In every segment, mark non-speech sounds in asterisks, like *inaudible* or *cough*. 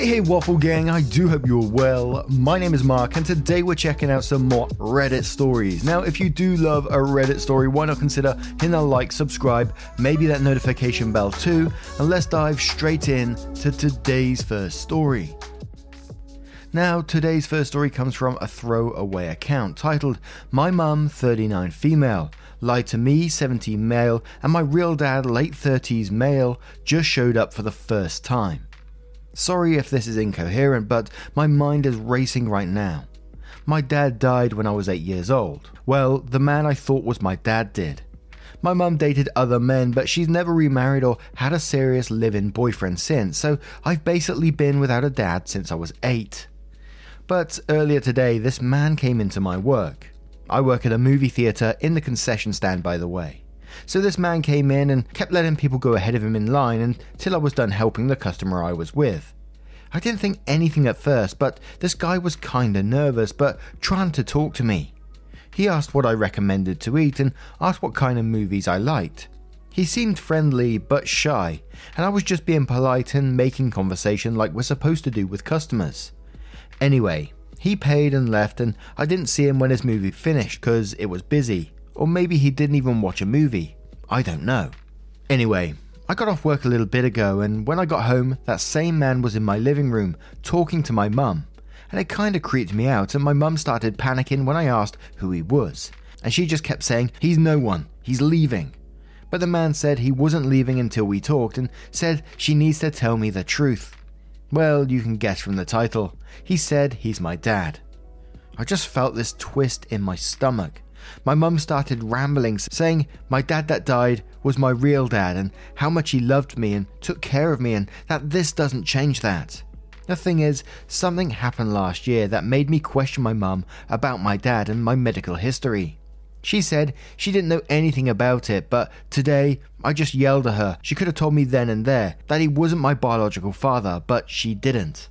Hey, hey, Waffle Gang, I do hope you're well. My name is Mark, and today we're checking out some more Reddit stories. Now, if you do love a Reddit story, why not consider hitting a like, subscribe, maybe that notification bell too, and let's dive straight in to today's first story. Now, today's first story comes from a throwaway account titled My Mum 39 Female, Lied to Me 17 Male, and My Real Dad Late 30s Male just showed up for the first time. Sorry if this is incoherent, but my mind is racing right now. My dad died when I was 8 years old. Well, the man I thought was my dad did. My mum dated other men, but she's never remarried or had a serious live in boyfriend since, so I've basically been without a dad since I was 8. But earlier today, this man came into my work. I work at a movie theatre in the concession stand, by the way. So this man came in and kept letting people go ahead of him in line until I was done helping the customer I was with. I didn't think anything at first, but this guy was kinda nervous, but trying to talk to me. He asked what I recommended to eat and asked what kind of movies I liked. He seemed friendly but shy, and I was just being polite and making conversation like we're supposed to do with customers. Anyway, he paid and left, and I didn't see him when his movie finished because it was busy. Or maybe he didn't even watch a movie. I don't know. Anyway, I got off work a little bit ago, and when I got home, that same man was in my living room talking to my mum. And it kinda creeped me out, and my mum started panicking when I asked who he was. And she just kept saying, He's no one, he's leaving. But the man said he wasn't leaving until we talked and said she needs to tell me the truth. Well, you can guess from the title. He said he's my dad. I just felt this twist in my stomach. My mum started rambling, saying my dad that died was my real dad and how much he loved me and took care of me, and that this doesn't change that. The thing is, something happened last year that made me question my mum about my dad and my medical history. She said she didn't know anything about it, but today I just yelled at her. She could have told me then and there that he wasn't my biological father, but she didn't.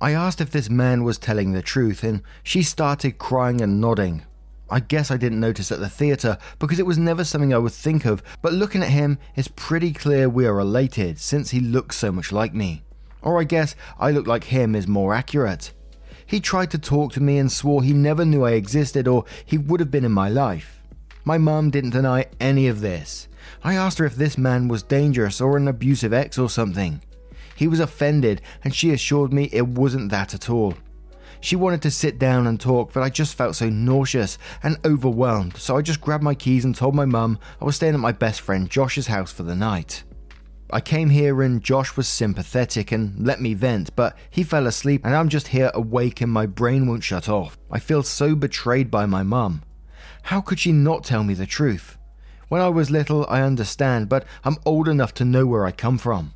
I asked if this man was telling the truth, and she started crying and nodding. I guess I didn't notice at the theatre because it was never something I would think of, but looking at him, it's pretty clear we are related since he looks so much like me. Or I guess I look like him is more accurate. He tried to talk to me and swore he never knew I existed or he would have been in my life. My mum didn't deny any of this. I asked her if this man was dangerous or an abusive ex or something. He was offended and she assured me it wasn't that at all. She wanted to sit down and talk, but I just felt so nauseous and overwhelmed, so I just grabbed my keys and told my mum I was staying at my best friend Josh's house for the night. I came here and Josh was sympathetic and let me vent, but he fell asleep and I'm just here awake and my brain won't shut off. I feel so betrayed by my mum. How could she not tell me the truth? When I was little, I understand, but I'm old enough to know where I come from.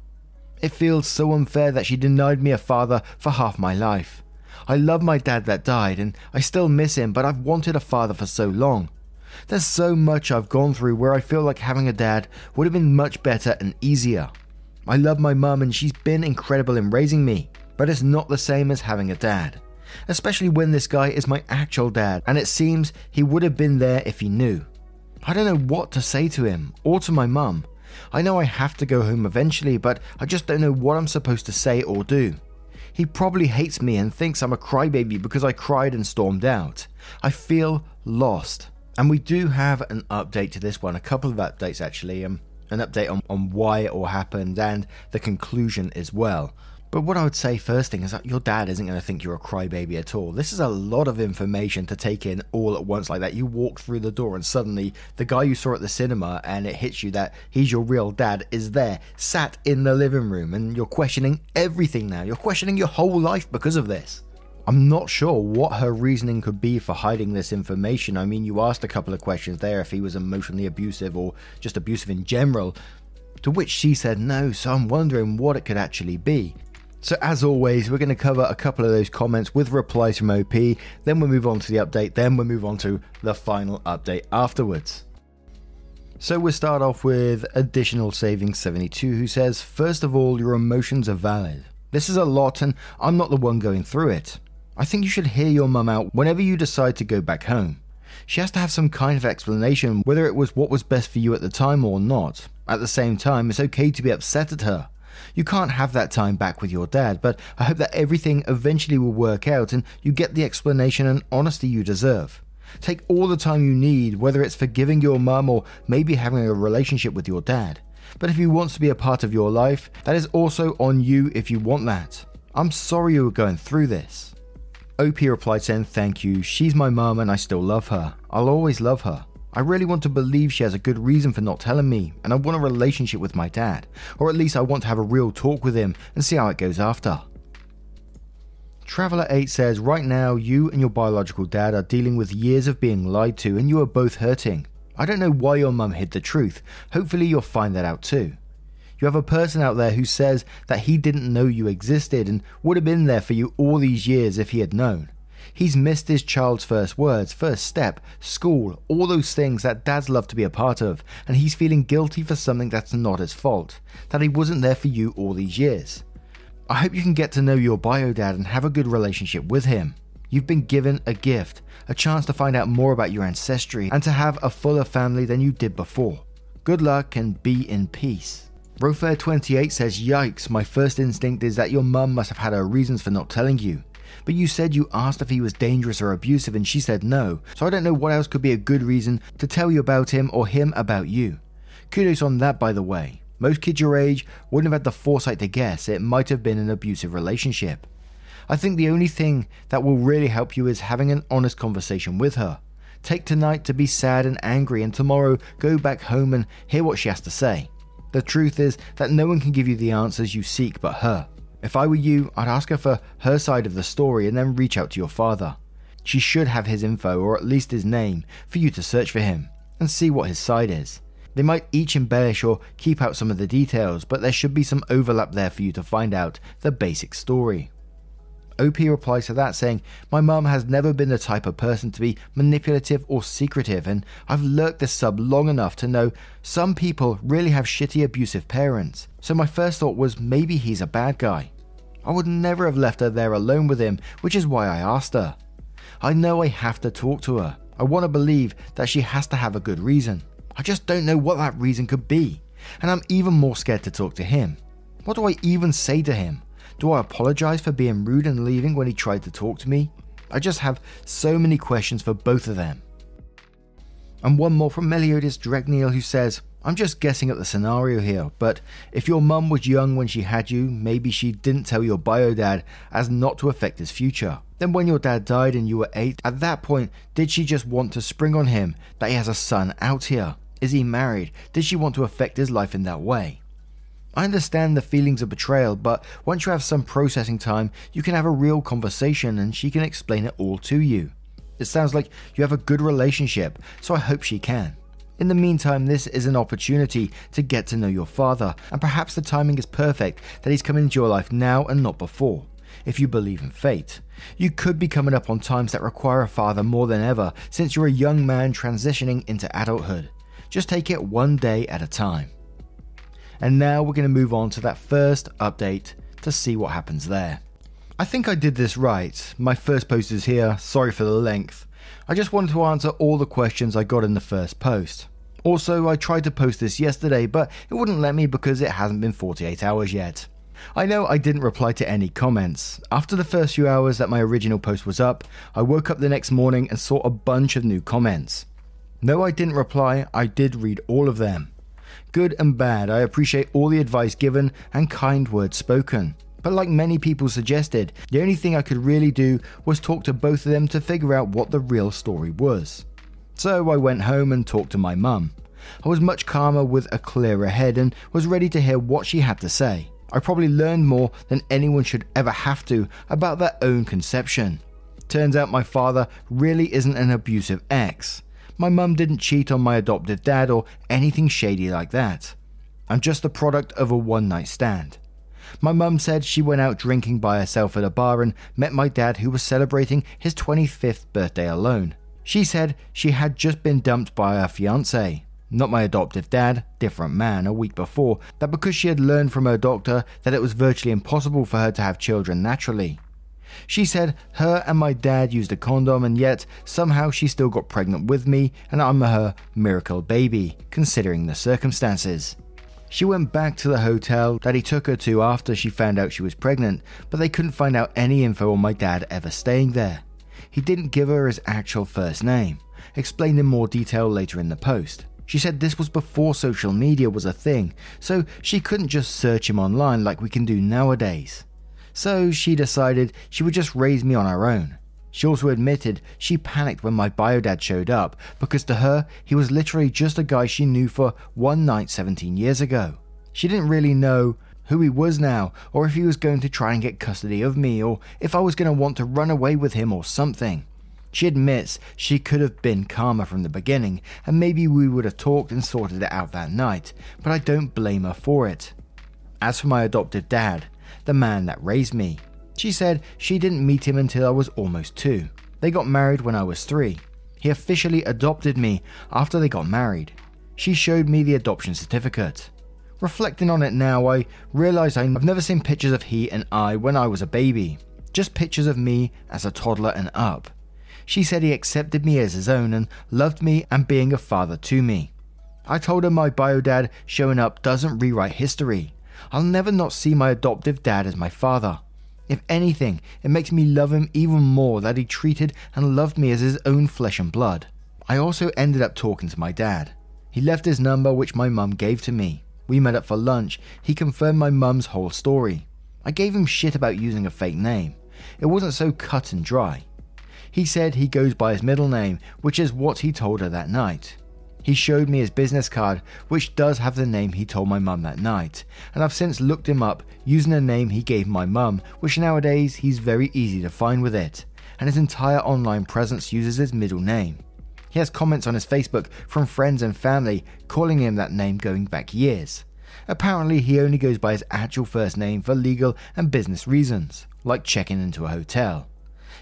It feels so unfair that she denied me a father for half my life. I love my dad that died, and I still miss him, but I've wanted a father for so long. There's so much I've gone through where I feel like having a dad would have been much better and easier. I love my mum and she's been incredible in raising me, but it's not the same as having a dad. Especially when this guy is my actual dad, and it seems he would have been there if he knew. I don't know what to say to him or to my mum. I know I have to go home eventually, but I just don't know what I'm supposed to say or do. He probably hates me and thinks I'm a crybaby because I cried and stormed out. I feel lost. And we do have an update to this one, a couple of updates actually, um, an update on, on why it all happened and the conclusion as well. But what I would say first thing is that your dad isn't going to think you're a crybaby at all. This is a lot of information to take in all at once like that. You walk through the door and suddenly the guy you saw at the cinema and it hits you that he's your real dad is there, sat in the living room, and you're questioning everything now. You're questioning your whole life because of this. I'm not sure what her reasoning could be for hiding this information. I mean, you asked a couple of questions there if he was emotionally abusive or just abusive in general, to which she said no, so I'm wondering what it could actually be. So, as always, we're going to cover a couple of those comments with replies from OP, then we'll move on to the update, then we'll move on to the final update afterwards. So, we'll start off with Additional Savings 72, who says, First of all, your emotions are valid. This is a lot, and I'm not the one going through it. I think you should hear your mum out whenever you decide to go back home. She has to have some kind of explanation whether it was what was best for you at the time or not. At the same time, it's okay to be upset at her. You can't have that time back with your dad, but I hope that everything eventually will work out and you get the explanation and honesty you deserve. Take all the time you need, whether it's forgiving your mum or maybe having a relationship with your dad. But if he wants to be a part of your life, that is also on you if you want that. I'm sorry you were going through this. OP replied saying, Thank you, she's my mum and I still love her. I'll always love her. I really want to believe she has a good reason for not telling me, and I want a relationship with my dad, or at least I want to have a real talk with him and see how it goes after. Traveler8 says, Right now, you and your biological dad are dealing with years of being lied to, and you are both hurting. I don't know why your mum hid the truth. Hopefully, you'll find that out too. You have a person out there who says that he didn't know you existed and would have been there for you all these years if he had known. He's missed his child's first words, first step, school, all those things that dads love to be a part of, and he's feeling guilty for something that's not his fault, that he wasn't there for you all these years. I hope you can get to know your bio dad and have a good relationship with him. You've been given a gift, a chance to find out more about your ancestry and to have a fuller family than you did before. Good luck and be in peace. Rofair28 says, Yikes, my first instinct is that your mum must have had her reasons for not telling you. But you said you asked if he was dangerous or abusive and she said no, so I don't know what else could be a good reason to tell you about him or him about you. Kudos on that, by the way. Most kids your age wouldn't have had the foresight to guess it might have been an abusive relationship. I think the only thing that will really help you is having an honest conversation with her. Take tonight to be sad and angry, and tomorrow go back home and hear what she has to say. The truth is that no one can give you the answers you seek but her. If I were you, I'd ask her for her side of the story and then reach out to your father. She should have his info, or at least his name, for you to search for him and see what his side is. They might each embellish or keep out some of the details, but there should be some overlap there for you to find out the basic story. OP replies to that saying, My mum has never been the type of person to be manipulative or secretive, and I've lurked this sub long enough to know some people really have shitty abusive parents. So my first thought was maybe he's a bad guy. I would never have left her there alone with him, which is why I asked her. I know I have to talk to her. I want to believe that she has to have a good reason. I just don't know what that reason could be, and I'm even more scared to talk to him. What do I even say to him? Do I apologize for being rude and leaving when he tried to talk to me? I just have so many questions for both of them. And one more from Meliodas Dregneel who says, I'm just guessing at the scenario here, but if your mum was young when she had you, maybe she didn't tell your bio dad as not to affect his future. Then when your dad died and you were 8, at that point, did she just want to spring on him that he has a son out here? Is he married? Did she want to affect his life in that way? I understand the feelings of betrayal, but once you have some processing time, you can have a real conversation and she can explain it all to you. It sounds like you have a good relationship, so I hope she can. In the meantime, this is an opportunity to get to know your father, and perhaps the timing is perfect that he's coming into your life now and not before. If you believe in fate, you could be coming up on times that require a father more than ever since you're a young man transitioning into adulthood. Just take it one day at a time. And now we're going to move on to that first update to see what happens there. I think I did this right. My first post is here, sorry for the length. I just wanted to answer all the questions I got in the first post. Also, I tried to post this yesterday, but it wouldn't let me because it hasn't been 48 hours yet. I know I didn't reply to any comments. After the first few hours that my original post was up, I woke up the next morning and saw a bunch of new comments. No, I didn't reply, I did read all of them. Good and bad, I appreciate all the advice given and kind words spoken. But like many people suggested, the only thing I could really do was talk to both of them to figure out what the real story was. So I went home and talked to my mum. I was much calmer with a clearer head and was ready to hear what she had to say. I probably learned more than anyone should ever have to about their own conception. Turns out my father really isn't an abusive ex. My mum didn't cheat on my adoptive dad or anything shady like that. I'm just the product of a one night stand. My mum said she went out drinking by herself at a bar and met my dad, who was celebrating his 25th birthday alone. She said she had just been dumped by her fiance, not my adoptive dad, different man, a week before, that because she had learned from her doctor that it was virtually impossible for her to have children naturally. She said her and my dad used a condom, and yet somehow she still got pregnant with me, and I'm her miracle baby, considering the circumstances. She went back to the hotel that he took her to after she found out she was pregnant, but they couldn't find out any info on my dad ever staying there. He didn't give her his actual first name, explained in more detail later in the post. She said this was before social media was a thing, so she couldn't just search him online like we can do nowadays. So she decided she would just raise me on her own. She also admitted she panicked when my bio dad showed up because to her, he was literally just a guy she knew for one night 17 years ago. She didn't really know who he was now, or if he was going to try and get custody of me, or if I was going to want to run away with him or something. She admits she could have been calmer from the beginning, and maybe we would have talked and sorted it out that night, but I don't blame her for it. As for my adoptive dad, the man that raised me, she said she didn't meet him until I was almost two. They got married when I was three. He officially adopted me after they got married. She showed me the adoption certificate. Reflecting on it now, I realise I've never seen pictures of he and I when I was a baby, just pictures of me as a toddler and up. She said he accepted me as his own and loved me and being a father to me. I told her my bio dad showing up doesn't rewrite history. I'll never not see my adoptive dad as my father. If anything, it makes me love him even more that he treated and loved me as his own flesh and blood. I also ended up talking to my dad. He left his number, which my mum gave to me. We met up for lunch. He confirmed my mum's whole story. I gave him shit about using a fake name. It wasn't so cut and dry. He said he goes by his middle name, which is what he told her that night. He showed me his business card, which does have the name he told my mum that night, and I've since looked him up using the name he gave my mum, which nowadays he's very easy to find with it, and his entire online presence uses his middle name. He has comments on his Facebook from friends and family calling him that name going back years. Apparently, he only goes by his actual first name for legal and business reasons, like checking into a hotel.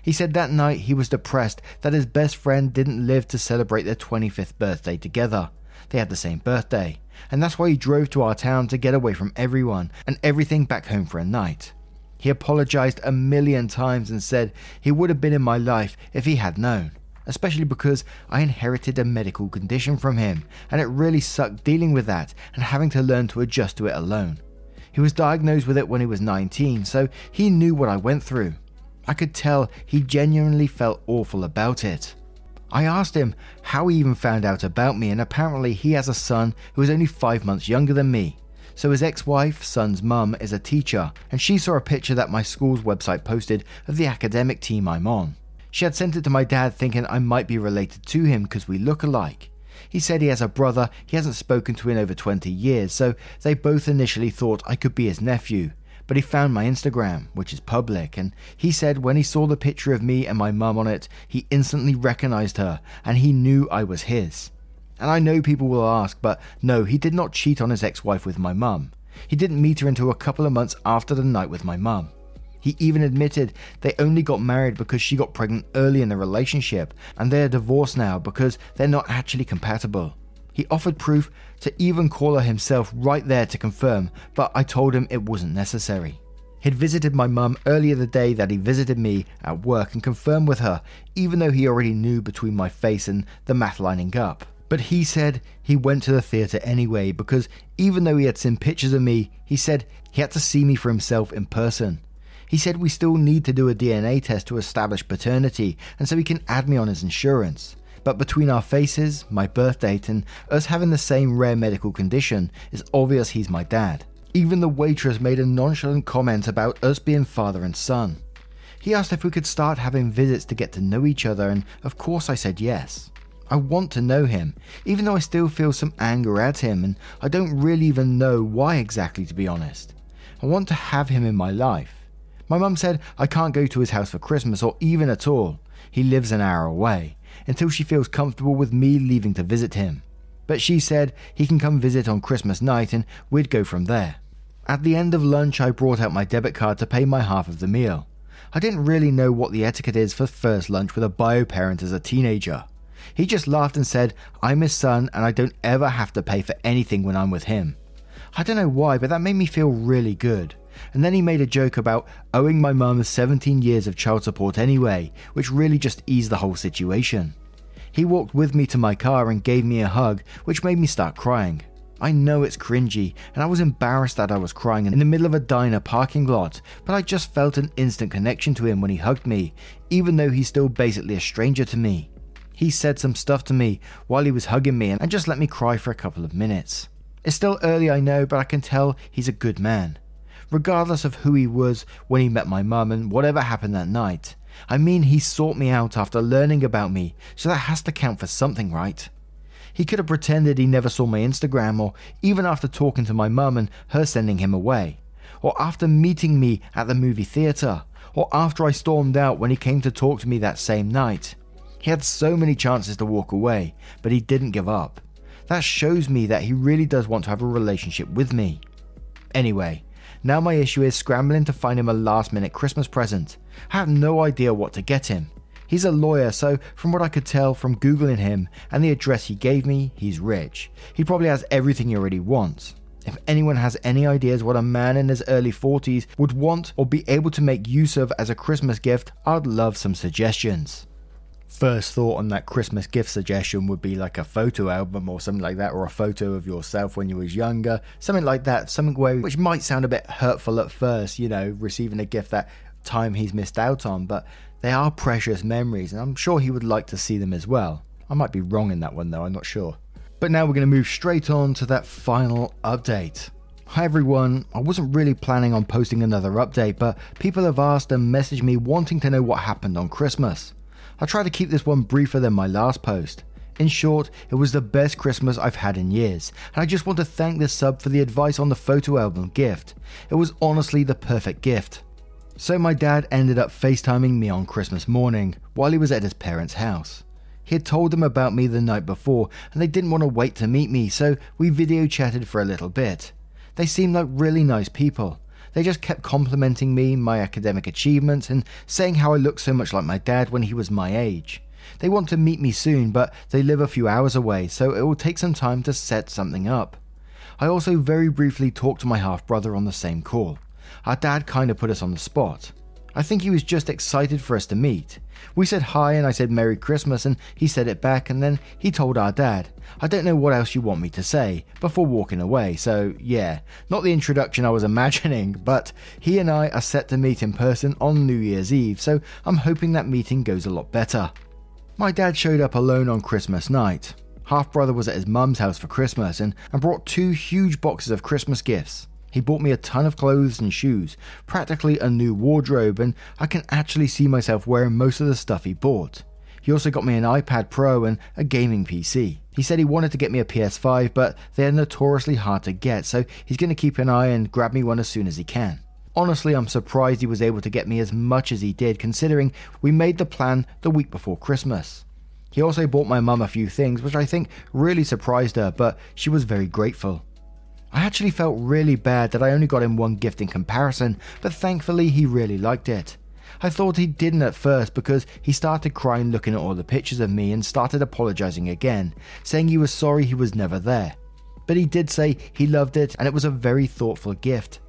He said that night he was depressed that his best friend didn't live to celebrate their 25th birthday together. They had the same birthday, and that's why he drove to our town to get away from everyone and everything back home for a night. He apologized a million times and said he would have been in my life if he had known, especially because I inherited a medical condition from him, and it really sucked dealing with that and having to learn to adjust to it alone. He was diagnosed with it when he was 19, so he knew what I went through. I could tell he genuinely felt awful about it. I asked him how he even found out about me, and apparently he has a son who is only five months younger than me. So his ex wife, son's mum, is a teacher, and she saw a picture that my school's website posted of the academic team I'm on. She had sent it to my dad thinking I might be related to him because we look alike. He said he has a brother he hasn't spoken to in over 20 years, so they both initially thought I could be his nephew, but he found my Instagram, which is public, and he said when he saw the picture of me and my mum on it, he instantly recognized her and he knew I was his. And I know people will ask, but no, he did not cheat on his ex wife with my mum. He didn't meet her until a couple of months after the night with my mum. He even admitted they only got married because she got pregnant early in the relationship and they are divorced now because they're not actually compatible. He offered proof to even call her himself right there to confirm, but I told him it wasn't necessary. He'd visited my mum earlier the day that he visited me at work and confirmed with her, even though he already knew between my face and the math lining up. But he said he went to the theatre anyway because even though he had seen pictures of me, he said he had to see me for himself in person. He said we still need to do a DNA test to establish paternity, and so he can add me on his insurance. But between our faces, my birth date, and us having the same rare medical condition, it's obvious he's my dad. Even the waitress made a nonchalant comment about us being father and son. He asked if we could start having visits to get to know each other, and of course I said yes. I want to know him, even though I still feel some anger at him, and I don't really even know why exactly, to be honest. I want to have him in my life. My mum said I can't go to his house for Christmas or even at all. He lives an hour away until she feels comfortable with me leaving to visit him. But she said he can come visit on Christmas night and we'd go from there. At the end of lunch, I brought out my debit card to pay my half of the meal. I didn't really know what the etiquette is for first lunch with a bio parent as a teenager. He just laughed and said, I'm his son and I don't ever have to pay for anything when I'm with him. I don't know why, but that made me feel really good. And then he made a joke about owing my mum 17 years of child support anyway, which really just eased the whole situation. He walked with me to my car and gave me a hug, which made me start crying. I know it's cringy, and I was embarrassed that I was crying in the middle of a diner parking lot, but I just felt an instant connection to him when he hugged me, even though he's still basically a stranger to me. He said some stuff to me while he was hugging me and just let me cry for a couple of minutes. It's still early, I know, but I can tell he's a good man. Regardless of who he was when he met my mum and whatever happened that night, I mean, he sought me out after learning about me, so that has to count for something, right? He could have pretended he never saw my Instagram, or even after talking to my mum and her sending him away, or after meeting me at the movie theatre, or after I stormed out when he came to talk to me that same night. He had so many chances to walk away, but he didn't give up. That shows me that he really does want to have a relationship with me. Anyway, now my issue is scrambling to find him a last minute Christmas present. I have no idea what to get him. He's a lawyer, so from what I could tell from Googling him and the address he gave me, he's rich. He probably has everything he already wants. If anyone has any ideas what a man in his early 40s would want or be able to make use of as a Christmas gift, I'd love some suggestions first thought on that Christmas gift suggestion would be like a photo album or something like that, or a photo of yourself when you was younger, something like that. Something where, which might sound a bit hurtful at first, you know, receiving a gift that time he's missed out on, but they are precious memories, and I'm sure he would like to see them as well. I might be wrong in that one though, I'm not sure. But now we're going to move straight on to that final update. Hi everyone, I wasn't really planning on posting another update, but people have asked and messaged me wanting to know what happened on Christmas. I try to keep this one briefer than my last post. In short, it was the best Christmas I've had in years, and I just want to thank this sub for the advice on the photo album gift. It was honestly the perfect gift. So, my dad ended up FaceTiming me on Christmas morning while he was at his parents' house. He had told them about me the night before, and they didn't want to wait to meet me, so we video chatted for a little bit. They seemed like really nice people, they just kept complimenting me, my academic achievements, and saying how I looked so much like my dad when he was my age. They want to meet me soon, but they live a few hours away, so it will take some time to set something up. I also very briefly talked to my half brother on the same call. Our dad kind of put us on the spot. I think he was just excited for us to meet. We said hi and I said Merry Christmas and he said it back and then he told our dad. I don't know what else you want me to say before walking away, so yeah, not the introduction I was *laughs* imagining, but he and I are set to meet in person on New Year's Eve, so I'm hoping that meeting goes a lot better. My dad showed up alone on Christmas night. Half brother was at his mum's house for Christmas and, and brought two huge boxes of Christmas gifts. He bought me a ton of clothes and shoes, practically a new wardrobe, and I can actually see myself wearing most of the stuff he bought. He also got me an iPad Pro and a gaming PC. He said he wanted to get me a PS5, but they're notoriously hard to get, so he's going to keep an eye and grab me one as soon as he can. Honestly, I'm surprised he was able to get me as much as he did, considering we made the plan the week before Christmas. He also bought my mum a few things, which I think really surprised her, but she was very grateful. I actually felt really bad that I only got him one gift in comparison, but thankfully he really liked it. I thought he didn't at first because he started crying looking at all the pictures of me and started apologizing again, saying he was sorry he was never there. But he did say he loved it and it was a very thoughtful gift.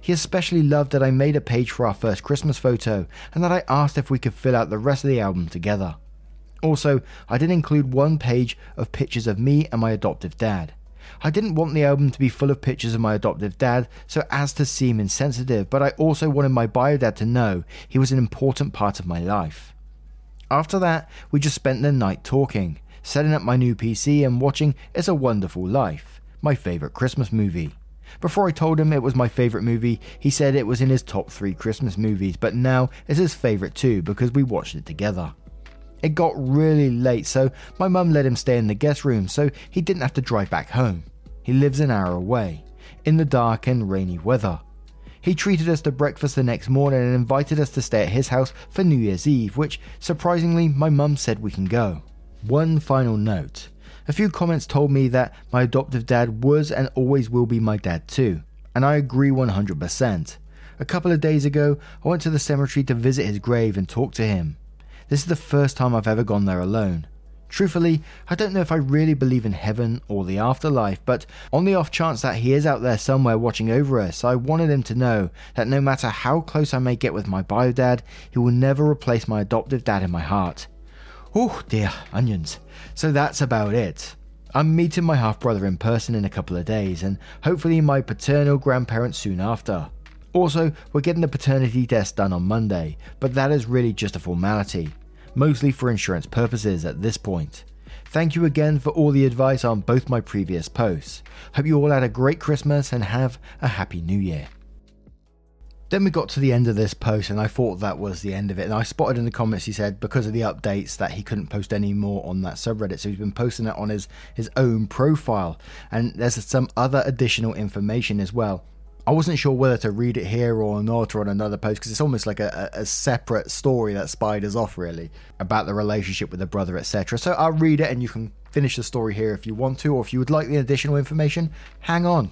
He especially loved that I made a page for our first Christmas photo and that I asked if we could fill out the rest of the album together. Also, I did include one page of pictures of me and my adoptive dad. I didn't want the album to be full of pictures of my adoptive dad so as to seem insensitive, but I also wanted my bio dad to know he was an important part of my life. After that, we just spent the night talking, setting up my new PC and watching It's a Wonderful Life, my favourite Christmas movie. Before I told him it was my favourite movie, he said it was in his top three Christmas movies, but now it's his favourite too because we watched it together. It got really late, so my mum let him stay in the guest room so he didn't have to drive back home. He lives an hour away, in the dark and rainy weather. He treated us to breakfast the next morning and invited us to stay at his house for New Year's Eve, which surprisingly my mum said we can go. One final note. A few comments told me that my adoptive dad was and always will be my dad too, and I agree 100%. A couple of days ago, I went to the cemetery to visit his grave and talk to him. This is the first time I've ever gone there alone. Truthfully, I don't know if I really believe in heaven or the afterlife, but on the off chance that he is out there somewhere watching over us, I wanted him to know that no matter how close I may get with my bio dad, he will never replace my adoptive dad in my heart. Oh dear, onions. So that's about it. I'm meeting my half brother in person in a couple of days, and hopefully my paternal grandparents soon after. Also, we're getting the paternity test done on Monday, but that is really just a formality mostly for insurance purposes at this point. Thank you again for all the advice on both my previous posts. Hope you all had a great Christmas and have a happy new year. Then we got to the end of this post, and I thought that was the end of it. And I spotted in the comments he said because of the updates that he couldn't post any more on that subreddit, so he's been posting it on his his own profile. And there's some other additional information as well. I wasn't sure whether to read it here or not or on another post because it's almost like a, a, separate story that spiders off really about the relationship with the brother, etc. So I'll read it and you can finish the story here if you want to, or if you would like the additional information, hang on.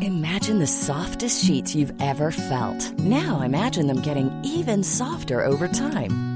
Imagine the softest sheets you've ever felt. Now imagine them getting even softer over time.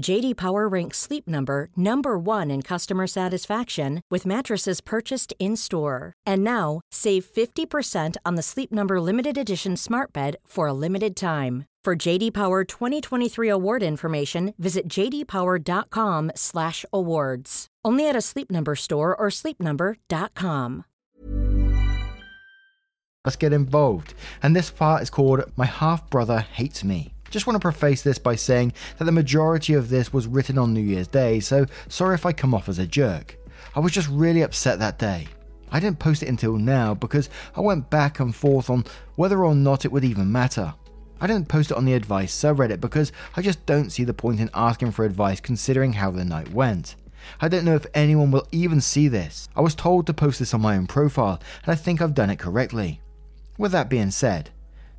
JD Power ranks Sleep Number number 1 in customer satisfaction with mattresses purchased in-store. And now, save 50% on the Sleep Number limited edition Smart Bed for a limited time. For JD Power 2023 award information, visit jdpower.com/awards. Only at a Sleep Number store or sleepnumber.com. Let's get involved. And this part is called My Half Brother Hates Me. Just want to preface this by saying that the majority of this was written on New Year's Day, so sorry if I come off as a jerk. I was just really upset that day. I didn't post it until now because I went back and forth on whether or not it would even matter. I didn't post it on the advice subreddit because I just don't see the point in asking for advice considering how the night went. I don't know if anyone will even see this. I was told to post this on my own profile, and I think I've done it correctly. With that being said,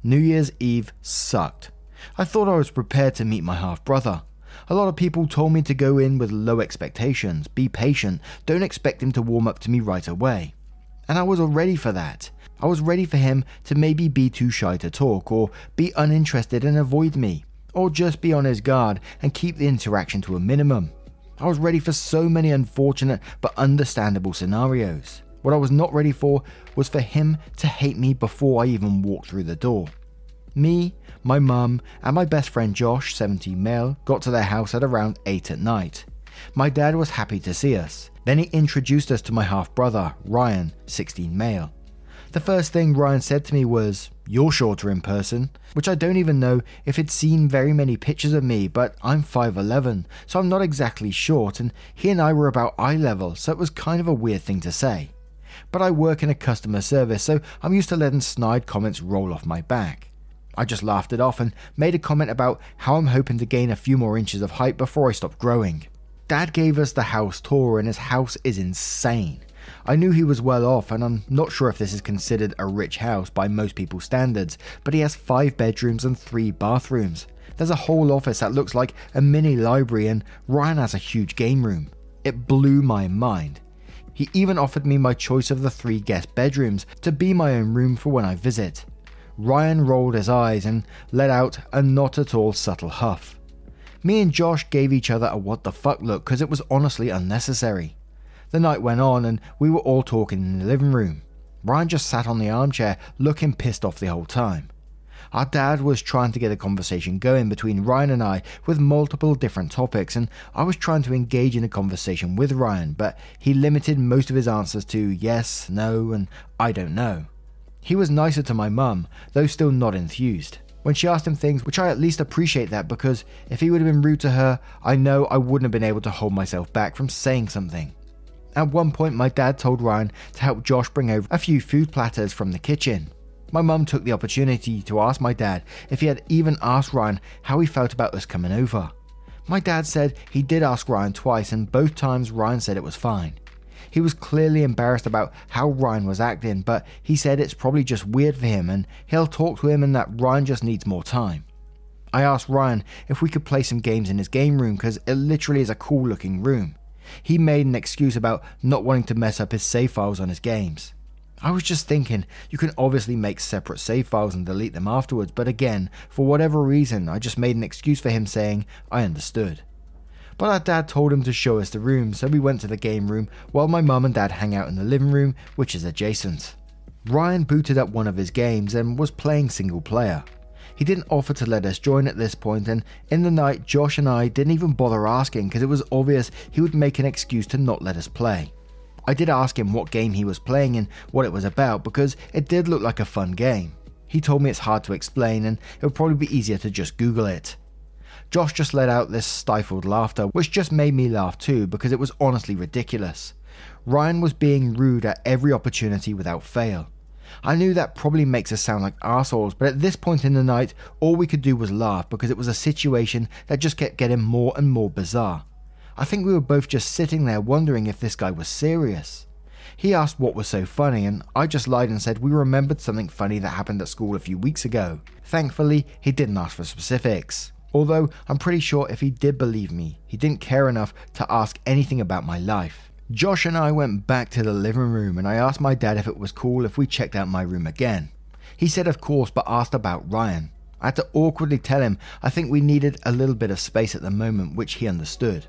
New Year's Eve sucked. I thought I was prepared to meet my half brother. A lot of people told me to go in with low expectations, be patient, don't expect him to warm up to me right away. And I was ready for that. I was ready for him to maybe be too shy to talk, or be uninterested and avoid me, or just be on his guard and keep the interaction to a minimum. I was ready for so many unfortunate but understandable scenarios. What I was not ready for was for him to hate me before I even walked through the door. Me, my mum, and my best friend Josh, 17 male, got to their house at around 8 at night. My dad was happy to see us. Then he introduced us to my half brother, Ryan, 16 male. The first thing Ryan said to me was, You're shorter in person, which I don't even know if he'd seen very many pictures of me, but I'm 5'11, so I'm not exactly short, and he and I were about eye level, so it was kind of a weird thing to say. But I work in a customer service, so I'm used to letting snide comments roll off my back. I just laughed it off and made a comment about how I'm hoping to gain a few more inches of height before I stop growing. Dad gave us the house tour, and his house is insane. I knew he was well off, and I'm not sure if this is considered a rich house by most people's standards, but he has five bedrooms and three bathrooms. There's a whole office that looks like a mini library, and Ryan has a huge game room. It blew my mind. He even offered me my choice of the three guest bedrooms to be my own room for when I visit. Ryan rolled his eyes and let out a not at all subtle huff. Me and Josh gave each other a what the fuck look because it was honestly unnecessary. The night went on and we were all talking in the living room. Ryan just sat on the armchair looking pissed off the whole time. Our dad was trying to get a conversation going between Ryan and I with multiple different topics, and I was trying to engage in a conversation with Ryan, but he limited most of his answers to yes, no, and I don't know. He was nicer to my mum, though still not enthused. When she asked him things, which I at least appreciate that because if he would have been rude to her, I know I wouldn't have been able to hold myself back from saying something. At one point, my dad told Ryan to help Josh bring over a few food platters from the kitchen. My mum took the opportunity to ask my dad if he had even asked Ryan how he felt about us coming over. My dad said he did ask Ryan twice, and both times Ryan said it was fine. He was clearly embarrassed about how Ryan was acting, but he said it's probably just weird for him and he'll talk to him and that Ryan just needs more time. I asked Ryan if we could play some games in his game room because it literally is a cool looking room. He made an excuse about not wanting to mess up his save files on his games. I was just thinking, you can obviously make separate save files and delete them afterwards, but again, for whatever reason, I just made an excuse for him saying, I understood. But our dad told him to show us the room, so we went to the game room while my mum and dad hang out in the living room, which is adjacent. Ryan booted up one of his games and was playing single player. He didn't offer to let us join at this point, and in the night, Josh and I didn't even bother asking because it was obvious he would make an excuse to not let us play. I did ask him what game he was playing and what it was about because it did look like a fun game. He told me it's hard to explain and it would probably be easier to just Google it. Josh just let out this stifled laughter, which just made me laugh too because it was honestly ridiculous. Ryan was being rude at every opportunity without fail. I knew that probably makes us sound like assholes, but at this point in the night, all we could do was laugh because it was a situation that just kept getting more and more bizarre. I think we were both just sitting there wondering if this guy was serious. He asked what was so funny, and I just lied and said we remembered something funny that happened at school a few weeks ago. Thankfully, he didn't ask for specifics. Although, I'm pretty sure if he did believe me, he didn't care enough to ask anything about my life. Josh and I went back to the living room and I asked my dad if it was cool if we checked out my room again. He said of course, but asked about Ryan. I had to awkwardly tell him I think we needed a little bit of space at the moment, which he understood.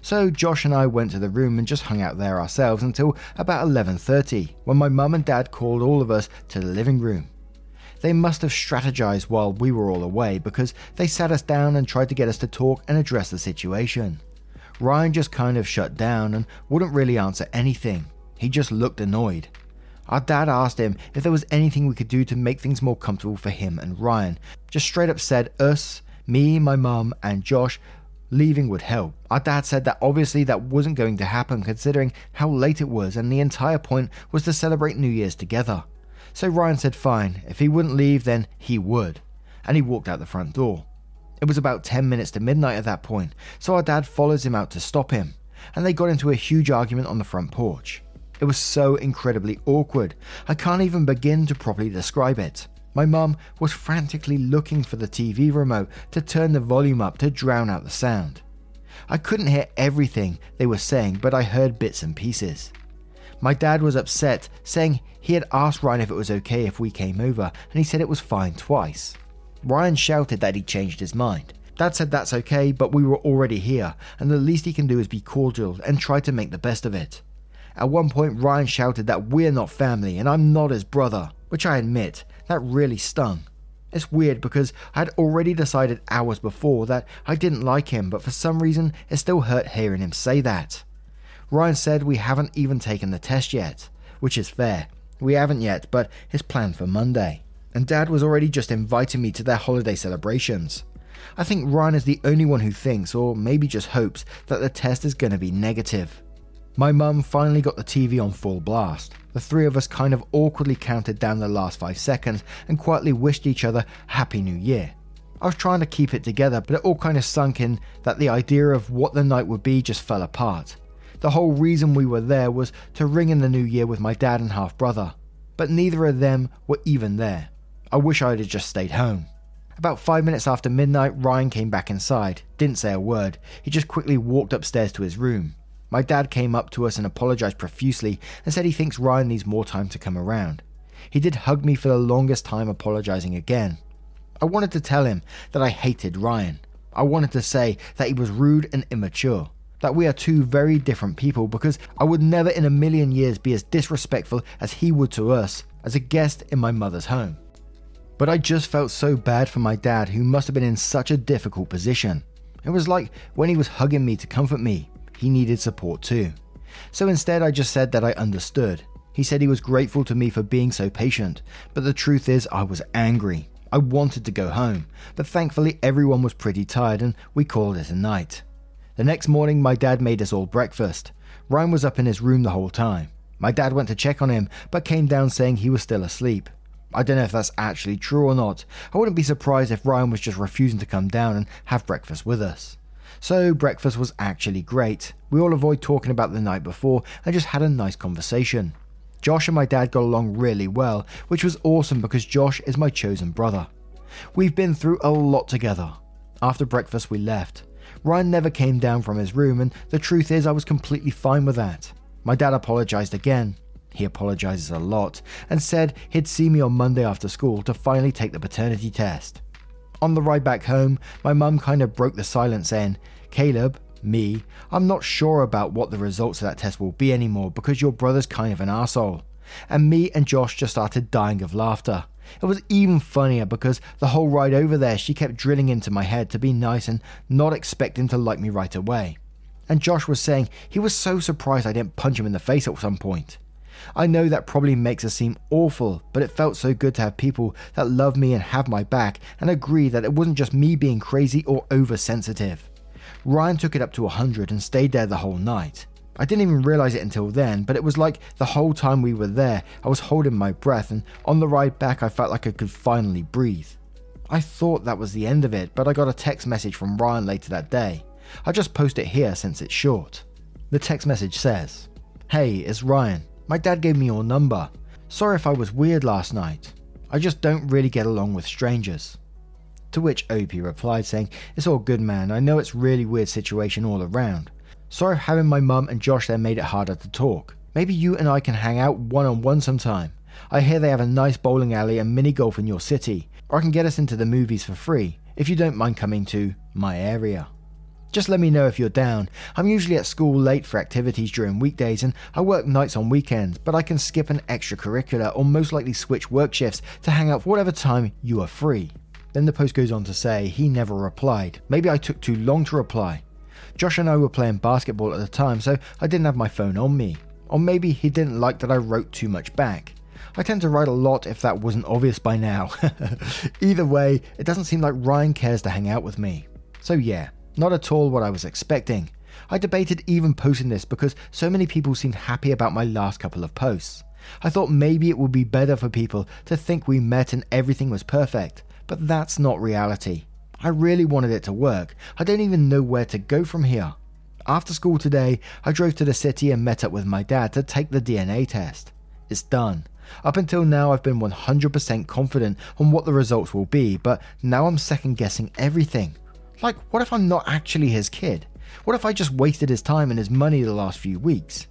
So Josh and I went to the room and just hung out there ourselves until about 11:30 when my mum and dad called all of us to the living room. They must have strategized while we were all away because they sat us down and tried to get us to talk and address the situation. Ryan just kind of shut down and wouldn't really answer anything. He just looked annoyed. Our dad asked him if there was anything we could do to make things more comfortable for him and Ryan. Just straight up said us, me, my mum, and Josh leaving would help. Our dad said that obviously that wasn't going to happen considering how late it was and the entire point was to celebrate New Year's together. So Ryan said fine, if he wouldn't leave then he would. And he walked out the front door. It was about 10 minutes to midnight at that point, so our dad follows him out to stop him, and they got into a huge argument on the front porch. It was so incredibly awkward, I can't even begin to properly describe it. My mum was frantically looking for the TV remote to turn the volume up to drown out the sound. I couldn't hear everything they were saying, but I heard bits and pieces. My dad was upset, saying he had asked Ryan if it was okay if we came over, and he said it was fine twice. Ryan shouted that he changed his mind. Dad said that's okay, but we were already here, and the least he can do is be cordial and try to make the best of it. At one point, Ryan shouted that we're not family and I'm not his brother, which I admit, that really stung. It's weird because I had already decided hours before that I didn't like him, but for some reason it still hurt hearing him say that. Ryan said we haven't even taken the test yet, which is fair. We haven't yet, but it's planned for Monday. And Dad was already just inviting me to their holiday celebrations. I think Ryan is the only one who thinks, or maybe just hopes, that the test is going to be negative. My mum finally got the TV on full blast. The three of us kind of awkwardly counted down the last five seconds and quietly wished each other Happy New Year. I was trying to keep it together, but it all kind of sunk in that the idea of what the night would be just fell apart. The whole reason we were there was to ring in the new year with my dad and half brother, but neither of them were even there. I wish I had just stayed home. About five minutes after midnight, Ryan came back inside, didn't say a word, he just quickly walked upstairs to his room. My dad came up to us and apologized profusely and said he thinks Ryan needs more time to come around. He did hug me for the longest time, apologizing again. I wanted to tell him that I hated Ryan. I wanted to say that he was rude and immature. That we are two very different people because I would never in a million years be as disrespectful as he would to us as a guest in my mother's home. But I just felt so bad for my dad, who must have been in such a difficult position. It was like when he was hugging me to comfort me, he needed support too. So instead, I just said that I understood. He said he was grateful to me for being so patient, but the truth is, I was angry. I wanted to go home, but thankfully, everyone was pretty tired and we called it a night. The next morning, my dad made us all breakfast. Ryan was up in his room the whole time. My dad went to check on him, but came down saying he was still asleep. I don't know if that's actually true or not. I wouldn't be surprised if Ryan was just refusing to come down and have breakfast with us. So, breakfast was actually great. We all avoided talking about the night before and just had a nice conversation. Josh and my dad got along really well, which was awesome because Josh is my chosen brother. We've been through a lot together. After breakfast, we left. Ryan never came down from his room, and the truth is, I was completely fine with that. My dad apologized again. He apologizes a lot and said he'd see me on Monday after school to finally take the paternity test. On the ride back home, my mum kind of broke the silence saying, Caleb, me, I'm not sure about what the results of that test will be anymore because your brother's kind of an asshole. And me and Josh just started dying of laughter. It was even funnier because the whole ride over there she kept drilling into my head to be nice and not expecting to like me right away. And Josh was saying he was so surprised I didn't punch him in the face at some point. I know that probably makes us seem awful, but it felt so good to have people that love me and have my back and agree that it wasn't just me being crazy or oversensitive. Ryan took it up to 100 and stayed there the whole night. I didn't even realize it until then, but it was like the whole time we were there, I was holding my breath, and on the ride back, I felt like I could finally breathe. I thought that was the end of it, but I got a text message from Ryan later that day. I just post it here since it's short. The text message says, Hey, it's Ryan. My dad gave me your number. Sorry if I was weird last night. I just don't really get along with strangers. To which OP replied saying, It's all good, man. I know it's really weird situation all around. Sorry having my mum and Josh there made it harder to talk. Maybe you and I can hang out one on one sometime. I hear they have a nice bowling alley and mini golf in your city, or I can get us into the movies for free if you don't mind coming to my area. Just let me know if you're down. I'm usually at school late for activities during weekdays and I work nights on weekends, but I can skip an extracurricular or most likely switch work shifts to hang out for whatever time you are free. Then the post goes on to say he never replied. Maybe I took too long to reply. Josh and I were playing basketball at the time, so I didn't have my phone on me. Or maybe he didn't like that I wrote too much back. I tend to write a lot if that wasn't obvious by now. *laughs* Either way, it doesn't seem like Ryan cares to hang out with me. So yeah, not at all what I was expecting. I debated even posting this because so many people seemed happy about my last couple of posts. I thought maybe it would be better for people to think we met and everything was perfect, but that's not reality. I really wanted it to work. I don't even know where to go from here. After school today, I drove to the city and met up with my dad to take the DNA test. It's done. Up until now, I've been 100% confident on what the results will be, but now I'm second guessing everything. Like, what if I'm not actually his kid? What if I just wasted his time and his money the last few weeks?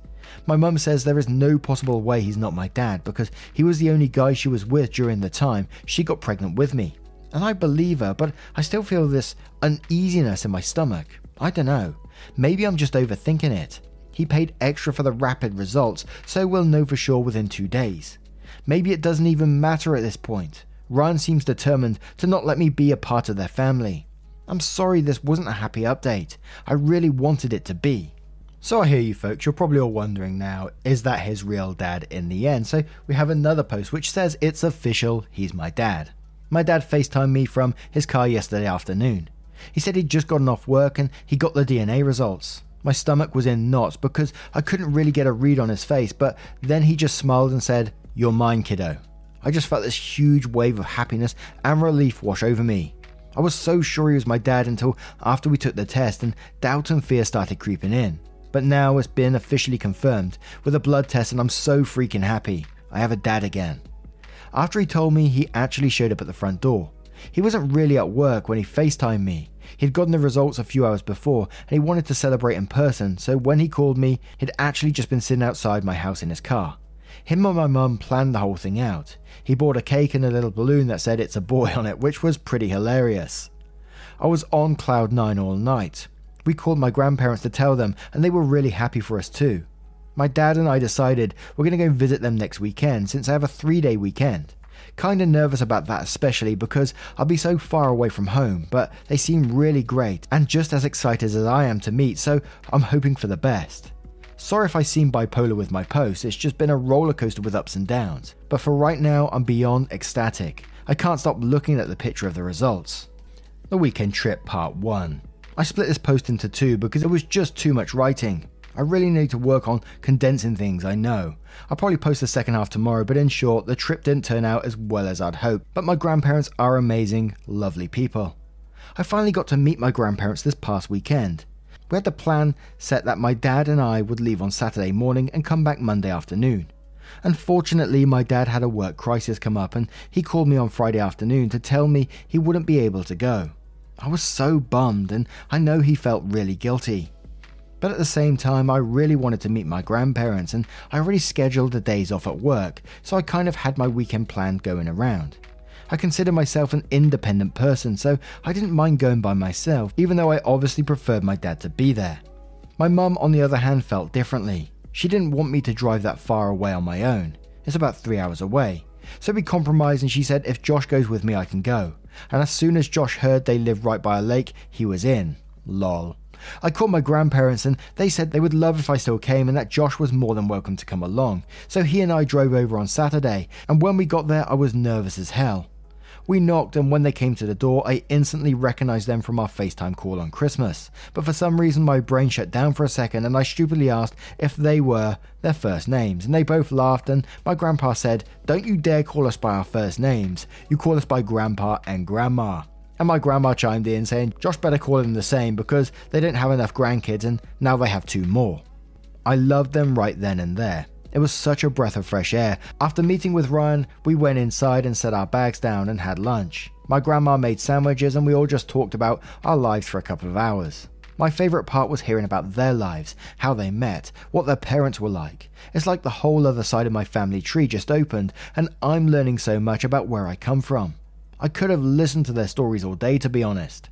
My mum says there is no possible way he's not my dad because he was the only guy she was with during the time she got pregnant with me. And I believe her, but I still feel this uneasiness in my stomach. I don't know. Maybe I'm just overthinking it. He paid extra for the rapid results, so we'll know for sure within two days. Maybe it doesn't even matter at this point. Ryan seems determined to not let me be a part of their family. I'm sorry this wasn't a happy update. I really wanted it to be. So I hear you folks, you're probably all wondering now, is that his real dad in the end? So we have another post which says it's official, he's my dad. My dad FaceTimed me from his car yesterday afternoon. He said he'd just gotten off work and he got the DNA results. My stomach was in knots because I couldn't really get a read on his face, but then he just smiled and said, You're mine, kiddo. I just felt this huge wave of happiness and relief wash over me. I was so sure he was my dad until after we took the test and doubt and fear started creeping in. But now it's been officially confirmed with a blood test and I'm so freaking happy. I have a dad again. After he told me, he actually showed up at the front door. He wasn't really at work when he FaceTimed me. He'd gotten the results a few hours before and he wanted to celebrate in person, so when he called me, he'd actually just been sitting outside my house in his car. Him and my mum planned the whole thing out. He bought a cake and a little balloon that said it's a boy on it, which was pretty hilarious. I was on cloud nine all night. We called my grandparents to tell them, and they were really happy for us too. My dad and I decided we're going to go visit them next weekend since I have a three day weekend. Kinda nervous about that, especially because I'll be so far away from home, but they seem really great and just as excited as I am to meet, so I'm hoping for the best. Sorry if I seem bipolar with my posts, it's just been a roller coaster with ups and downs. But for right now, I'm beyond ecstatic. I can't stop looking at the picture of the results. The Weekend Trip Part 1. I split this post into two because it was just too much writing. I really need to work on condensing things, I know. I'll probably post the second half tomorrow, but in short, the trip didn't turn out as well as I'd hoped. But my grandparents are amazing, lovely people. I finally got to meet my grandparents this past weekend. We had the plan set that my dad and I would leave on Saturday morning and come back Monday afternoon. Unfortunately, my dad had a work crisis come up and he called me on Friday afternoon to tell me he wouldn't be able to go. I was so bummed and I know he felt really guilty. But at the same time, I really wanted to meet my grandparents, and I already scheduled the days off at work, so I kind of had my weekend plan going around. I consider myself an independent person, so I didn't mind going by myself, even though I obviously preferred my dad to be there. My mum, on the other hand, felt differently. She didn't want me to drive that far away on my own. It's about three hours away. So we compromised, and she said if Josh goes with me, I can go. And as soon as Josh heard they live right by a lake, he was in. Lol. I called my grandparents and they said they would love if I still came and that Josh was more than welcome to come along. So he and I drove over on Saturday, and when we got there, I was nervous as hell. We knocked, and when they came to the door, I instantly recognized them from our FaceTime call on Christmas. But for some reason, my brain shut down for a second, and I stupidly asked if they were their first names. And they both laughed, and my grandpa said, Don't you dare call us by our first names. You call us by grandpa and grandma. And my grandma chimed in saying Josh better call them the same because they don't have enough grandkids and now they have two more. I loved them right then and there. It was such a breath of fresh air. After meeting with Ryan, we went inside and set our bags down and had lunch. My grandma made sandwiches and we all just talked about our lives for a couple of hours. My favourite part was hearing about their lives, how they met, what their parents were like. It's like the whole other side of my family tree just opened, and I'm learning so much about where I come from. I could have listened to their stories all day, to be honest.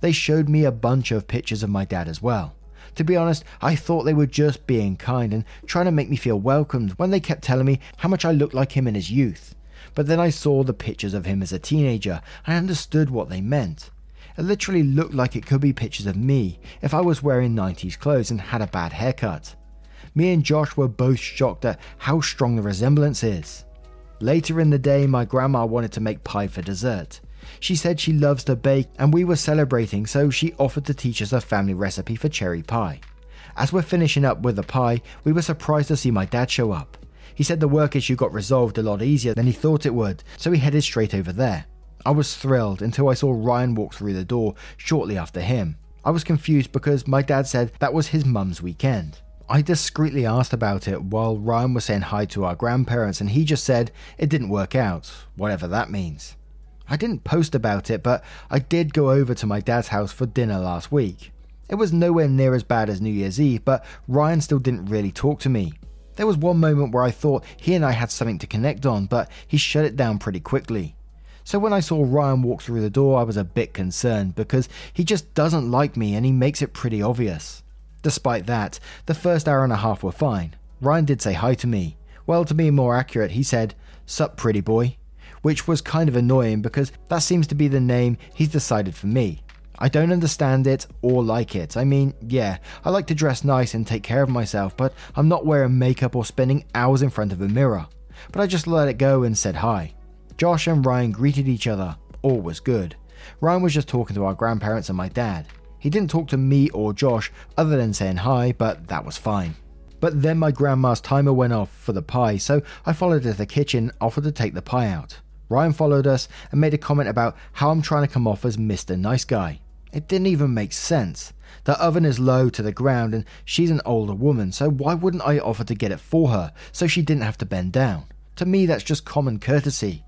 They showed me a bunch of pictures of my dad as well. To be honest, I thought they were just being kind and trying to make me feel welcomed when they kept telling me how much I looked like him in his youth. But then I saw the pictures of him as a teenager and I understood what they meant. It literally looked like it could be pictures of me if I was wearing 90s clothes and had a bad haircut. Me and Josh were both shocked at how strong the resemblance is. Later in the day, my grandma wanted to make pie for dessert. She said she loves to bake, and we were celebrating, so she offered to teach us a family recipe for cherry pie. As we're finishing up with the pie, we were surprised to see my dad show up. He said the work issue got resolved a lot easier than he thought it would, so he headed straight over there. I was thrilled until I saw Ryan walk through the door shortly after him. I was confused because my dad said that was his mum's weekend. I discreetly asked about it while Ryan was saying hi to our grandparents, and he just said it didn't work out, whatever that means. I didn't post about it, but I did go over to my dad's house for dinner last week. It was nowhere near as bad as New Year's Eve, but Ryan still didn't really talk to me. There was one moment where I thought he and I had something to connect on, but he shut it down pretty quickly. So when I saw Ryan walk through the door, I was a bit concerned because he just doesn't like me and he makes it pretty obvious. Despite that, the first hour and a half were fine. Ryan did say hi to me. Well, to be more accurate, he said, Sup, pretty boy, which was kind of annoying because that seems to be the name he's decided for me. I don't understand it or like it. I mean, yeah, I like to dress nice and take care of myself, but I'm not wearing makeup or spending hours in front of a mirror. But I just let it go and said hi. Josh and Ryan greeted each other. All was good. Ryan was just talking to our grandparents and my dad. He didn't talk to me or Josh other than saying hi, but that was fine. But then my grandma's timer went off for the pie, so I followed her to the kitchen, offered to take the pie out. Ryan followed us and made a comment about how I'm trying to come off as Mr. Nice Guy. It didn't even make sense. The oven is low to the ground and she's an older woman, so why wouldn't I offer to get it for her so she didn't have to bend down? To me, that's just common courtesy.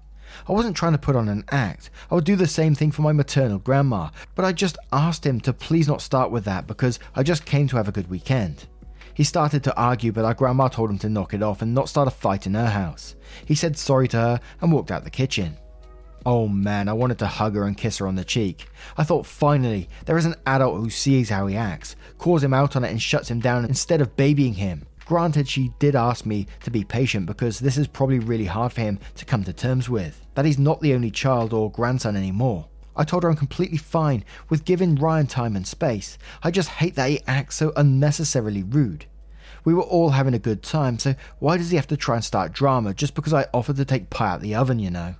I wasn't trying to put on an act. I would do the same thing for my maternal grandma, but I just asked him to please not start with that because I just came to have a good weekend. He started to argue, but our grandma told him to knock it off and not start a fight in her house. He said sorry to her and walked out the kitchen. Oh man, I wanted to hug her and kiss her on the cheek. I thought finally, there is an adult who sees how he acts, calls him out on it, and shuts him down instead of babying him. Granted, she did ask me to be patient because this is probably really hard for him to come to terms with. That he's not the only child or grandson anymore. I told her I'm completely fine with giving Ryan time and space. I just hate that he acts so unnecessarily rude. We were all having a good time, so why does he have to try and start drama just because I offered to take pie out the oven, you know?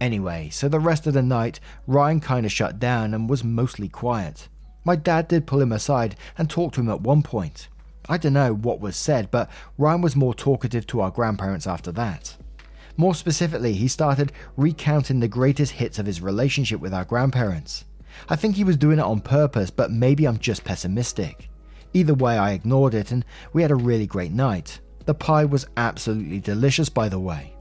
Anyway, so the rest of the night, Ryan kinda shut down and was mostly quiet. My dad did pull him aside and talk to him at one point. I don't know what was said, but Ryan was more talkative to our grandparents after that. More specifically, he started recounting the greatest hits of his relationship with our grandparents. I think he was doing it on purpose, but maybe I'm just pessimistic. Either way, I ignored it and we had a really great night. The pie was absolutely delicious, by the way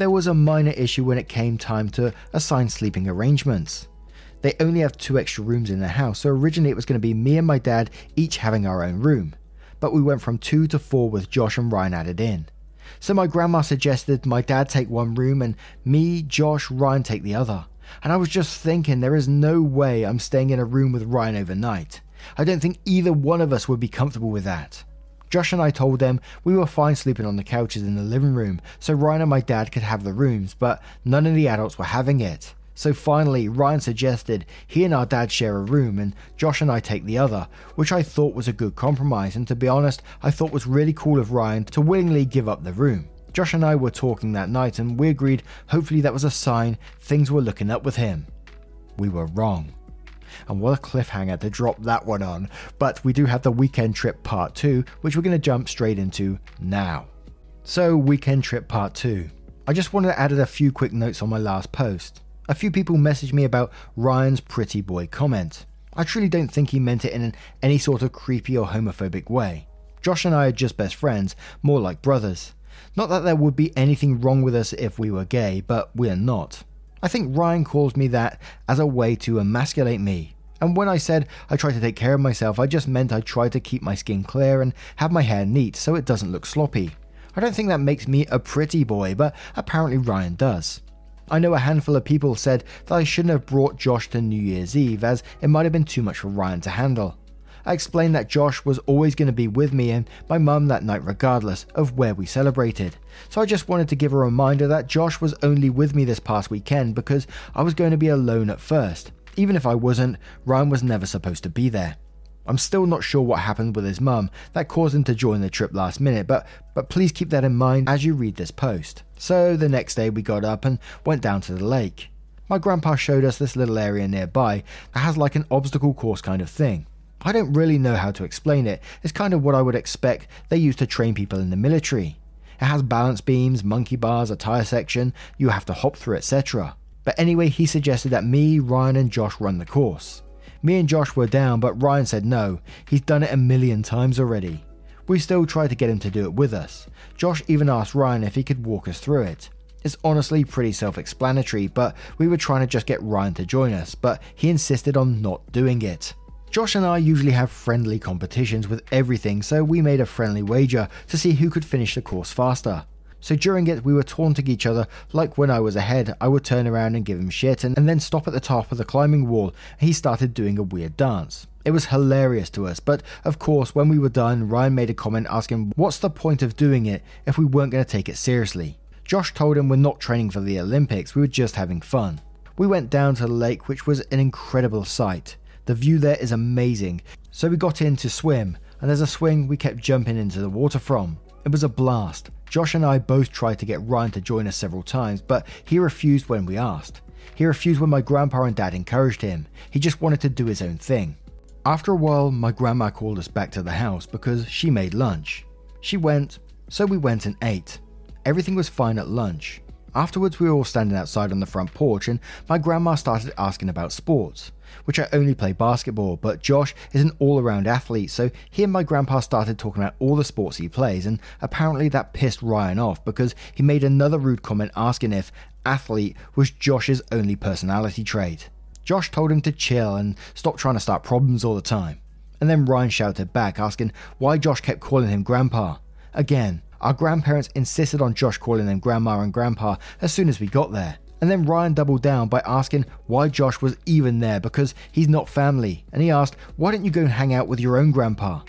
there was a minor issue when it came time to assign sleeping arrangements. They only have two extra rooms in the house, so originally it was going to be me and my dad each having our own room, but we went from two to four with Josh and Ryan added in. So my grandma suggested my dad take one room and me, Josh, Ryan take the other. And I was just thinking there is no way I'm staying in a room with Ryan overnight. I don't think either one of us would be comfortable with that. Josh and I told them we were fine sleeping on the couches in the living room so Ryan and my dad could have the rooms, but none of the adults were having it. So finally, Ryan suggested he and our dad share a room and Josh and I take the other, which I thought was a good compromise, and to be honest, I thought was really cool of Ryan to willingly give up the room. Josh and I were talking that night and we agreed hopefully that was a sign things were looking up with him. We were wrong. And what a cliffhanger to drop that one on. But we do have the weekend trip part 2, which we're going to jump straight into now. So, weekend trip part 2. I just wanted to add a few quick notes on my last post. A few people messaged me about Ryan's pretty boy comment. I truly don't think he meant it in any sort of creepy or homophobic way. Josh and I are just best friends, more like brothers. Not that there would be anything wrong with us if we were gay, but we're not. I think Ryan calls me that as a way to emasculate me. And when I said I try to take care of myself, I just meant I try to keep my skin clear and have my hair neat so it doesn't look sloppy. I don't think that makes me a pretty boy, but apparently Ryan does. I know a handful of people said that I shouldn't have brought Josh to New Year's Eve as it might have been too much for Ryan to handle. I explained that Josh was always going to be with me and my mum that night, regardless of where we celebrated. So I just wanted to give a reminder that Josh was only with me this past weekend because I was going to be alone at first. Even if I wasn't, Ryan was never supposed to be there. I'm still not sure what happened with his mum that caused him to join the trip last minute, but but please keep that in mind as you read this post. So the next day we got up and went down to the lake. My grandpa showed us this little area nearby that has like an obstacle course kind of thing. I don't really know how to explain it. It's kind of what I would expect they use to train people in the military. It has balance beams, monkey bars, a tire section, you have to hop through, etc. But anyway, he suggested that me, Ryan, and Josh run the course. Me and Josh were down, but Ryan said no, he's done it a million times already. We still tried to get him to do it with us. Josh even asked Ryan if he could walk us through it. It's honestly pretty self explanatory, but we were trying to just get Ryan to join us, but he insisted on not doing it. Josh and I usually have friendly competitions with everything, so we made a friendly wager to see who could finish the course faster. So during it, we were taunting each other like when I was ahead, I would turn around and give him shit and, then stop at the top of the climbing wall and he started doing a weird dance. It was hilarious to us, but of course, when we were done, Ryan made a comment asking what's the point of doing it if we weren't going to take it seriously. Josh told him we're not training for the Olympics, we were just having fun. We went down to the lake, which was an incredible sight. The view there is amazing. So we got in to swim, and there's a swing we kept jumping into the water from. It was a blast. Josh and I both tried to get Ryan to join us several times, but he refused when we asked. He refused when my grandpa and dad encouraged him. He just wanted to do his own thing. After a while, my grandma called us back to the house because she made lunch. She went, so we went and ate. Everything was fine at lunch. Afterwards, we were all standing outside on the front porch, and my grandma started asking about sports which I only play basketball, but Josh is an all around athlete, so he and my grandpa started talking about all the sports he plays, and apparently that pissed Ryan off because he made another rude comment asking if athlete was Josh's only personality trait. Josh told him to chill and stop trying to start problems all the time. And then Ryan shouted back, asking why Josh kept calling him grandpa. Again, our grandparents insisted on Josh calling them grandma and grandpa as soon as we got there. And then Ryan doubled down by asking why Josh was even there because he's not family, and he asked, Why don't you go and hang out with your own grandpa?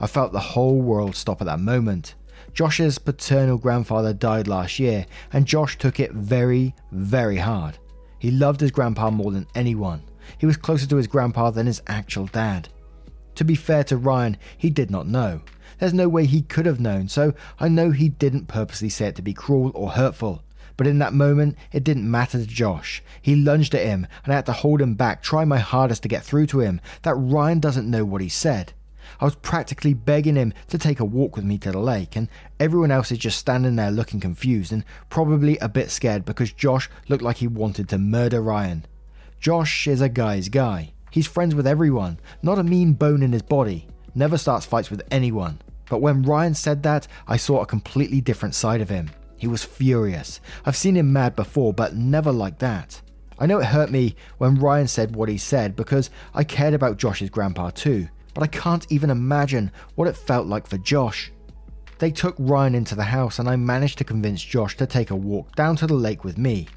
I felt the whole world stop at that moment. Josh's paternal grandfather died last year, and Josh took it very, very hard. He loved his grandpa more than anyone. He was closer to his grandpa than his actual dad. To be fair to Ryan, he did not know. There's no way he could have known, so I know he didn't purposely say it to be cruel or hurtful. But in that moment, it didn't matter to Josh. He lunged at him, and I had to hold him back, try my hardest to get through to him that Ryan doesn't know what he said. I was practically begging him to take a walk with me to the lake, and everyone else is just standing there looking confused and probably a bit scared because Josh looked like he wanted to murder Ryan. Josh is a guy's guy. He's friends with everyone, not a mean bone in his body, never starts fights with anyone. But when Ryan said that, I saw a completely different side of him. He was furious. I've seen him mad before, but never like that. I know it hurt me when Ryan said what he said because I cared about Josh's grandpa too, but I can't even imagine what it felt like for Josh. They took Ryan into the house and I managed to convince Josh to take a walk down to the lake with me.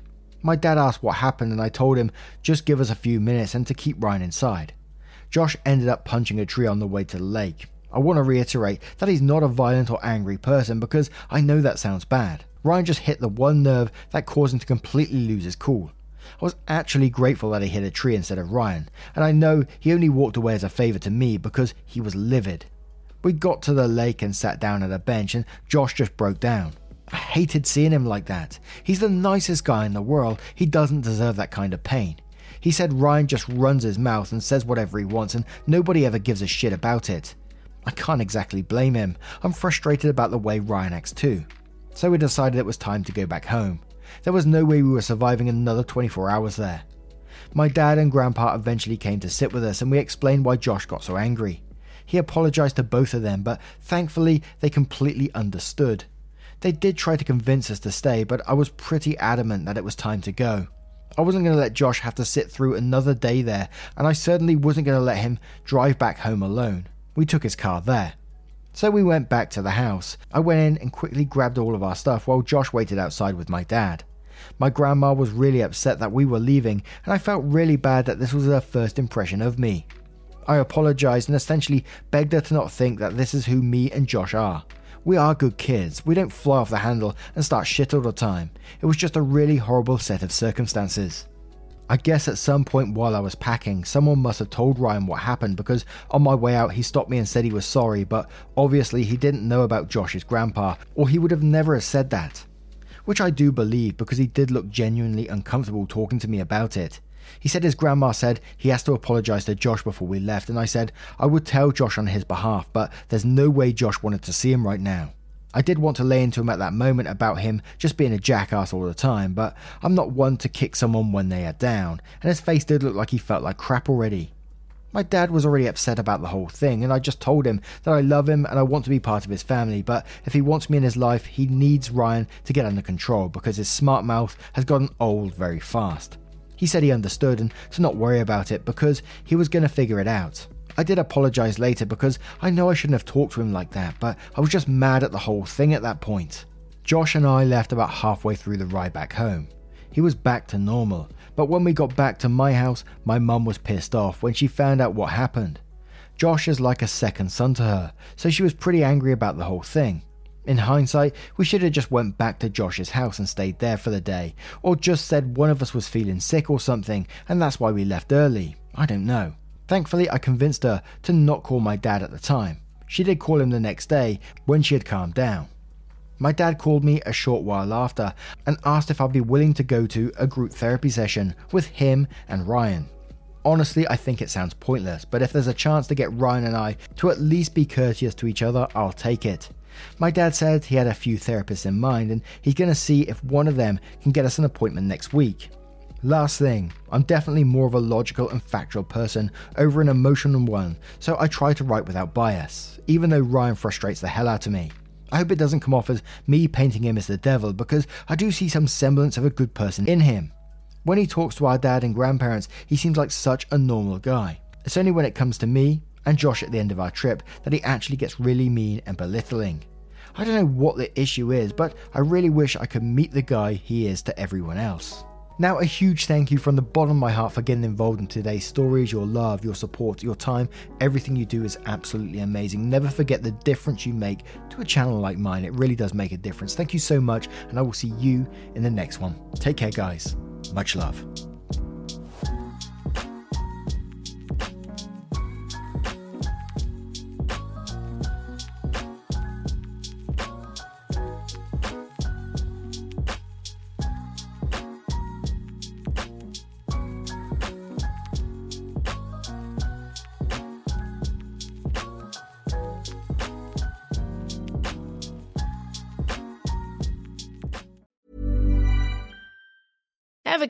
My dad asked what happened and I told him just give us a few minutes and to keep Ryan inside. Josh ended up punching a tree on the way to the lake. I want to reiterate that he's not a violent or angry person because I know that sounds bad. Ryan just hit the one nerve that caused him to completely lose his cool. I was actually grateful that he hit a tree instead of Ryan, and I know he only walked away as a favour to me because he was livid. We got to the lake and sat down at a bench, and Josh just broke down. I hated seeing him like that. He's the nicest guy in the world. He doesn't deserve that kind of pain. He said Ryan just runs his mouth and says whatever he wants, and nobody ever gives a shit about it. I can't exactly blame him. I'm frustrated about the way Ryan acts too so we decided it was time to go back home. There was no way we were surviving another 24 hours there. My dad and grandpa eventually came to sit with us and we explained why Josh got so angry. He apologized to both of them, but thankfully they completely understood. They did try to convince us to stay, but I was pretty adamant that it was time to go. I wasn't going to let Josh have to sit through another day there, and I certainly wasn't going to let him drive back home alone. We took his car there. So we went back to the house. I went in and quickly grabbed all of our stuff while Josh waited outside with my dad. My grandma was really upset that we were leaving, and I felt really bad that this was her first impression of me. I apologized and essentially begged her to not think that this is who me and Josh are. We are good kids. We don't fly off the handle and start shit all the time. It was just a really horrible set of circumstances. I guess at some point while I was packing, someone must have told Ryan what happened because on my way out he stopped me and said he was sorry, but obviously he didn't know about Josh's grandpa, or he would have never have said that. Which I do believe because he did look genuinely uncomfortable talking to me about it. He said his grandma said he has to apologize to Josh before we left, and I said I would tell Josh on his behalf, but there's no way Josh wanted to see him right now. I did want to lay into him at that moment about him just being a jackass all the time, but I'm not one to kick someone when they are down, and his face did look like he felt like crap already. My dad was already upset about the whole thing, and I just told him that I love him and I want to be part of his family, but if he wants me in his life, he needs Ryan to get under control because his smart mouth has gotten old very fast. He said he understood and to not worry about it because he was going to figure it out. I did apologize later because I know I shouldn't have talked to him like that, but I was just mad at the whole thing at that point. Josh and I left about halfway through the ride back home. He was back to normal, but when we got back to my house, my mum was pissed off when she found out what happened. Josh is like a second son to her, so she was pretty angry about the whole thing. In hindsight, we should have just went back to Josh's house and stayed there for the day, or just said one of us was feeling sick or something, and that's why we left early. I don't know. Thankfully, I convinced her to not call my dad at the time. She did call him the next day when she had calmed down. My dad called me a short while after and asked if I'd be willing to go to a group therapy session with him and Ryan. Honestly, I think it sounds pointless, but if there's a chance to get Ryan and I to at least be courteous to each other, I'll take it. My dad said he had a few therapists in mind and he's going to see if one of them can get us an appointment next week. Last thing, I'm definitely more of a logical and factual person over an emotional one, so I try to write without bias, even though Ryan frustrates the hell out of me. I hope it doesn't come off as me painting him as the devil because I do see some semblance of a good person in him. When he talks to our dad and grandparents, he seems like such a normal guy. It's only when it comes to me and Josh at the end of our trip that he actually gets really mean and belittling. I don't know what the issue is, but I really wish I could meet the guy he is to everyone else. Now, a huge thank you from the bottom of my heart for getting involved in today's stories. Your love, your support, your time, everything you do is absolutely amazing. Never forget the difference you make to a channel like mine. It really does make a difference. Thank you so much, and I will see you in the next one. Take care, guys. Much love.